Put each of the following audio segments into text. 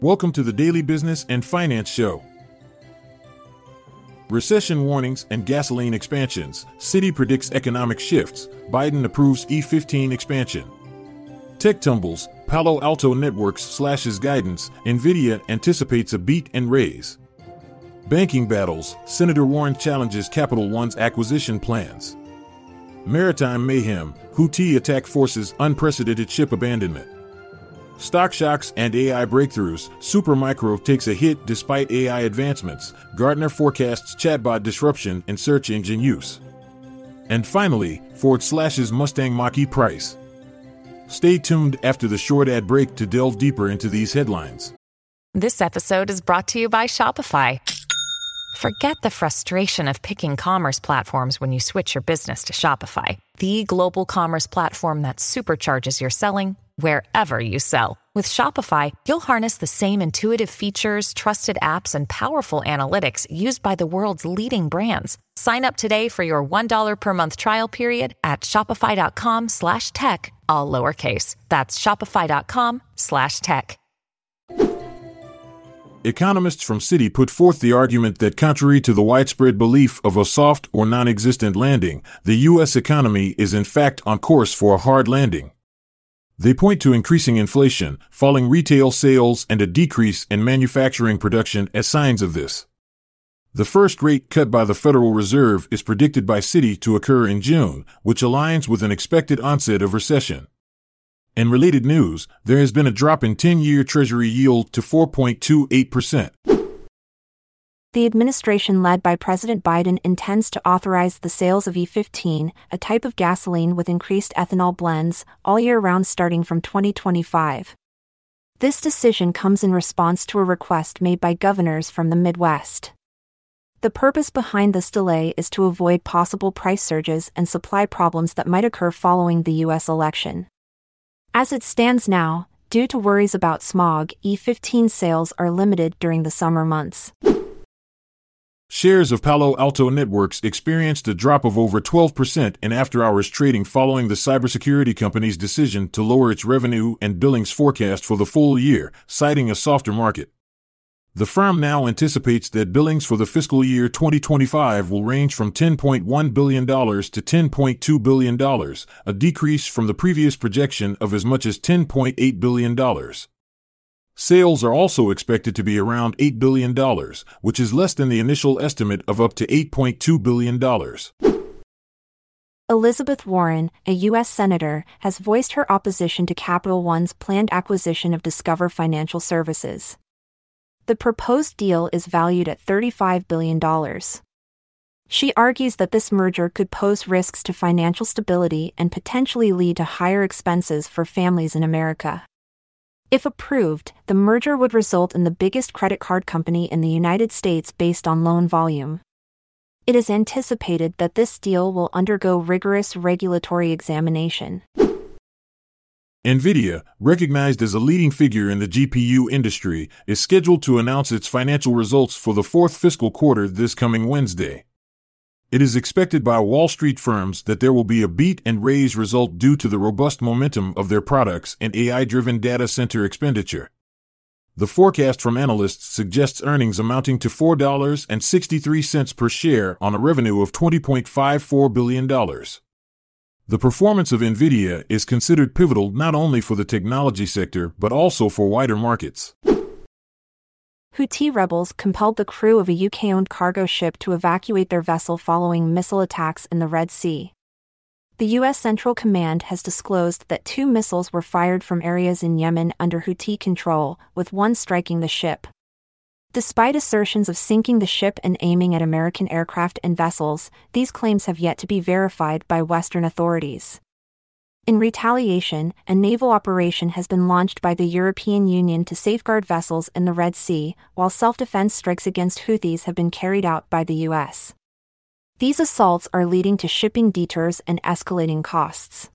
Welcome to the Daily Business and Finance Show. Recession warnings and gasoline expansions. Citi predicts economic shifts. Biden approves E15 expansion. Tech tumbles. Palo Alto Networks slashes guidance. Nvidia anticipates a beat and raise. Banking battles. Senator Warren challenges Capital One's acquisition plans. Maritime mayhem. Houthi attack forces unprecedented ship abandonment. Stock shocks and AI breakthroughs. Supermicro takes a hit despite AI advancements. Gartner forecasts chatbot disruption in search engine use. And finally, Ford slashes Mustang Mach E price. Stay tuned after the short ad break to delve deeper into these headlines. This episode is brought to you by Shopify. Forget the frustration of picking commerce platforms when you switch your business to Shopify, the global commerce platform that supercharges your selling wherever you sell. With Shopify, you'll harness the same intuitive features, trusted apps, and powerful analytics used by the world's leading brands. Sign up today for your $1 per month trial period at shopify.com slash tech, all lowercase. That's shopify.com slash tech. Economists from Citi put forth the argument that contrary to the widespread belief of a soft or non-existent landing, the U.S. economy is in fact on course for a hard landing. They point to increasing inflation, falling retail sales, and a decrease in manufacturing production as signs of this. The first rate cut by the Federal Reserve is predicted by Citi to occur in June, which aligns with an expected onset of recession. In related news, there has been a drop in 10 year Treasury yield to 4.28%. The administration led by President Biden intends to authorize the sales of E15, a type of gasoline with increased ethanol blends, all year round starting from 2025. This decision comes in response to a request made by governors from the Midwest. The purpose behind this delay is to avoid possible price surges and supply problems that might occur following the U.S. election. As it stands now, due to worries about smog, E15 sales are limited during the summer months. Shares of Palo Alto Networks experienced a drop of over 12% in after hours trading following the cybersecurity company's decision to lower its revenue and billings forecast for the full year, citing a softer market. The firm now anticipates that billings for the fiscal year 2025 will range from $10.1 billion to $10.2 billion, a decrease from the previous projection of as much as $10.8 billion. Sales are also expected to be around $8 billion, which is less than the initial estimate of up to $8.2 billion. Elizabeth Warren, a U.S. Senator, has voiced her opposition to Capital One's planned acquisition of Discover Financial Services. The proposed deal is valued at $35 billion. She argues that this merger could pose risks to financial stability and potentially lead to higher expenses for families in America. If approved, the merger would result in the biggest credit card company in the United States based on loan volume. It is anticipated that this deal will undergo rigorous regulatory examination. NVIDIA, recognized as a leading figure in the GPU industry, is scheduled to announce its financial results for the fourth fiscal quarter this coming Wednesday. It is expected by Wall Street firms that there will be a beat and raise result due to the robust momentum of their products and AI driven data center expenditure. The forecast from analysts suggests earnings amounting to $4.63 per share on a revenue of $20.54 billion. The performance of NVIDIA is considered pivotal not only for the technology sector but also for wider markets. Houthi rebels compelled the crew of a UK owned cargo ship to evacuate their vessel following missile attacks in the Red Sea. The U.S. Central Command has disclosed that two missiles were fired from areas in Yemen under Houthi control, with one striking the ship. Despite assertions of sinking the ship and aiming at American aircraft and vessels, these claims have yet to be verified by Western authorities. In retaliation, a naval operation has been launched by the European Union to safeguard vessels in the Red Sea, while self defense strikes against Houthis have been carried out by the U.S. These assaults are leading to shipping detours and escalating costs.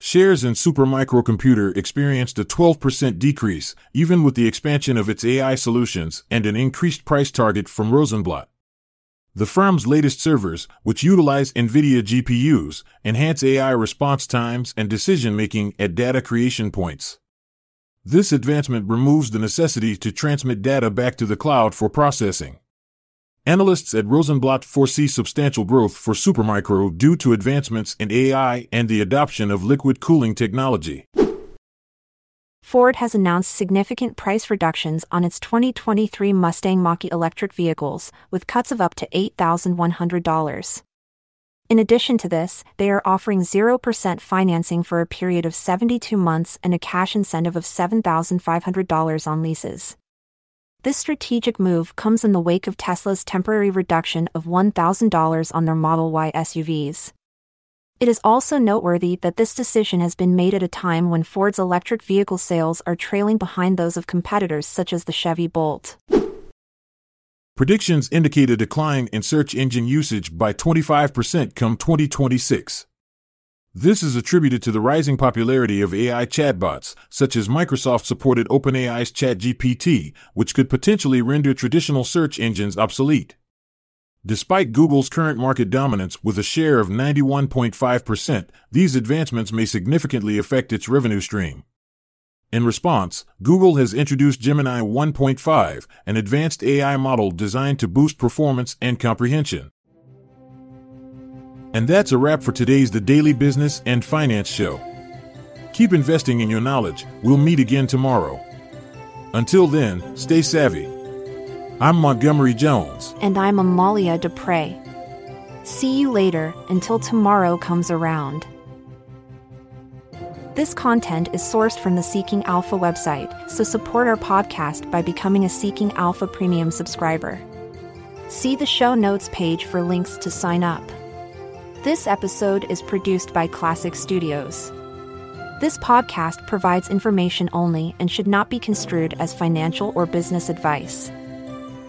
Shares in Supermicro Computer experienced a 12% decrease, even with the expansion of its AI solutions and an increased price target from Rosenblatt. The firm's latest servers, which utilize NVIDIA GPUs, enhance AI response times and decision making at data creation points. This advancement removes the necessity to transmit data back to the cloud for processing. Analysts at Rosenblatt foresee substantial growth for Supermicro due to advancements in AI and the adoption of liquid cooling technology. Ford has announced significant price reductions on its 2023 Mustang Mach E electric vehicles, with cuts of up to $8,100. In addition to this, they are offering 0% financing for a period of 72 months and a cash incentive of $7,500 on leases. This strategic move comes in the wake of Tesla's temporary reduction of $1,000 on their Model Y SUVs. It is also noteworthy that this decision has been made at a time when Ford's electric vehicle sales are trailing behind those of competitors such as the Chevy Bolt. Predictions indicate a decline in search engine usage by 25% come 2026. This is attributed to the rising popularity of AI chatbots, such as Microsoft supported OpenAI's ChatGPT, which could potentially render traditional search engines obsolete. Despite Google's current market dominance with a share of 91.5%, these advancements may significantly affect its revenue stream. In response, Google has introduced Gemini 1.5, an advanced AI model designed to boost performance and comprehension. And that's a wrap for today's The Daily Business and Finance Show. Keep investing in your knowledge. We'll meet again tomorrow. Until then, stay savvy. I'm Montgomery Jones. And I'm Amalia Dupre. See you later until tomorrow comes around. This content is sourced from the Seeking Alpha website, so support our podcast by becoming a Seeking Alpha Premium subscriber. See the show notes page for links to sign up. This episode is produced by Klassic Studios. This podcast provides information only and should not be construed as financial or business advice.